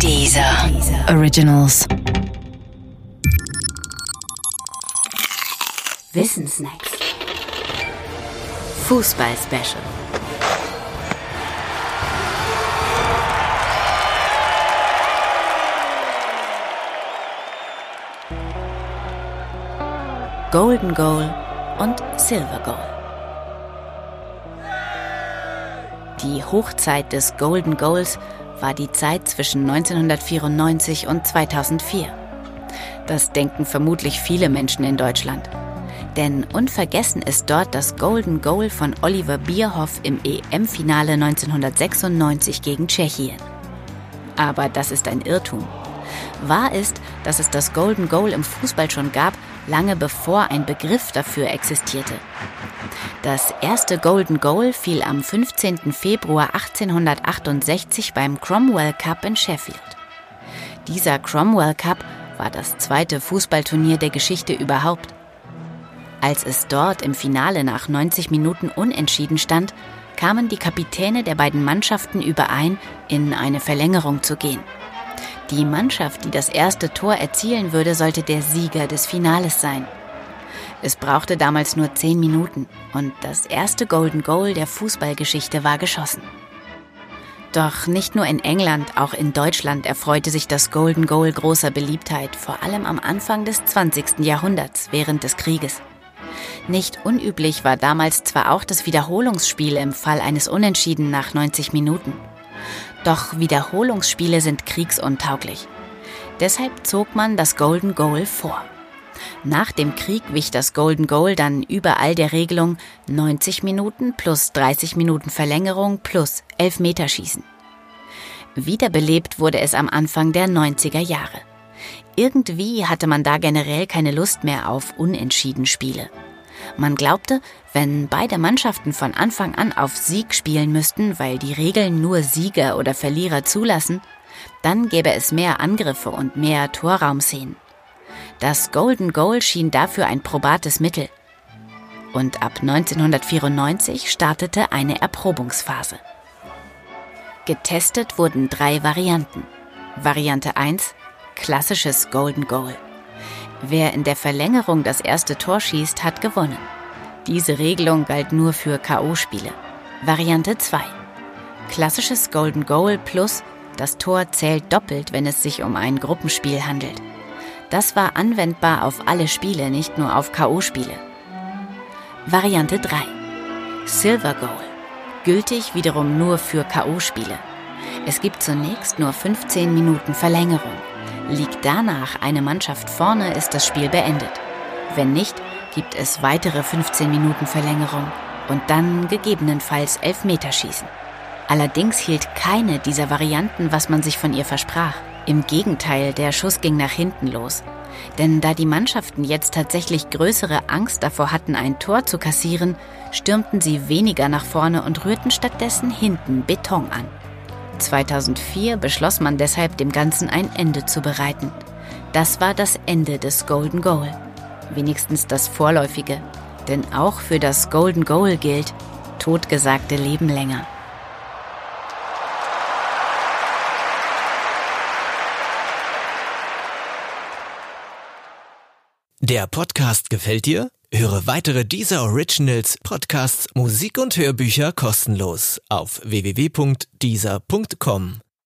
Dieser Originals. Wissensnacks. Fußball-Special. Golden Goal und Silver Goal. Die Hochzeit des Golden Goals war die Zeit zwischen 1994 und 2004. Das denken vermutlich viele Menschen in Deutschland. Denn unvergessen ist dort das Golden Goal von Oliver Bierhoff im EM-Finale 1996 gegen Tschechien. Aber das ist ein Irrtum. Wahr ist, dass es das Golden Goal im Fußball schon gab, lange bevor ein Begriff dafür existierte. Das erste Golden Goal fiel am 15. Februar 1868 beim Cromwell Cup in Sheffield. Dieser Cromwell Cup war das zweite Fußballturnier der Geschichte überhaupt. Als es dort im Finale nach 90 Minuten unentschieden stand, kamen die Kapitäne der beiden Mannschaften überein, in eine Verlängerung zu gehen. Die Mannschaft, die das erste Tor erzielen würde, sollte der Sieger des Finales sein. Es brauchte damals nur zehn Minuten und das erste Golden Goal der Fußballgeschichte war geschossen. Doch nicht nur in England, auch in Deutschland erfreute sich das Golden Goal großer Beliebtheit, vor allem am Anfang des 20. Jahrhunderts während des Krieges. Nicht unüblich war damals zwar auch das Wiederholungsspiel im Fall eines Unentschieden nach 90 Minuten. Doch Wiederholungsspiele sind kriegsuntauglich. Deshalb zog man das Golden Goal vor. Nach dem Krieg wich das Golden Goal dann überall der Regelung 90 Minuten plus 30 Minuten Verlängerung plus Elfmeterschießen. Wiederbelebt wurde es am Anfang der 90er Jahre. Irgendwie hatte man da generell keine Lust mehr auf unentschieden Spiele. Man glaubte, wenn beide Mannschaften von Anfang an auf Sieg spielen müssten, weil die Regeln nur Sieger oder Verlierer zulassen, dann gäbe es mehr Angriffe und mehr Torraumszenen. Das Golden Goal schien dafür ein probates Mittel. Und ab 1994 startete eine Erprobungsphase. Getestet wurden drei Varianten. Variante 1 klassisches Golden Goal. Wer in der Verlängerung das erste Tor schießt, hat gewonnen. Diese Regelung galt nur für KO-Spiele. Variante 2. Klassisches Golden Goal plus das Tor zählt doppelt, wenn es sich um ein Gruppenspiel handelt. Das war anwendbar auf alle Spiele, nicht nur auf KO-Spiele. Variante 3. Silver Goal. Gültig wiederum nur für KO-Spiele. Es gibt zunächst nur 15 Minuten Verlängerung. Liegt danach eine Mannschaft vorne, ist das Spiel beendet. Wenn nicht, gibt es weitere 15 Minuten Verlängerung und dann gegebenenfalls Elfmeterschießen. Allerdings hielt keine dieser Varianten, was man sich von ihr versprach. Im Gegenteil, der Schuss ging nach hinten los. Denn da die Mannschaften jetzt tatsächlich größere Angst davor hatten, ein Tor zu kassieren, stürmten sie weniger nach vorne und rührten stattdessen hinten Beton an. 2004 beschloss man deshalb, dem Ganzen ein Ende zu bereiten. Das war das Ende des Golden Goal. Wenigstens das vorläufige. Denn auch für das Golden Goal gilt, totgesagte leben länger. Der Podcast gefällt dir? Höre weitere dieser Originals, Podcasts, Musik und Hörbücher kostenlos auf www.dieser.com.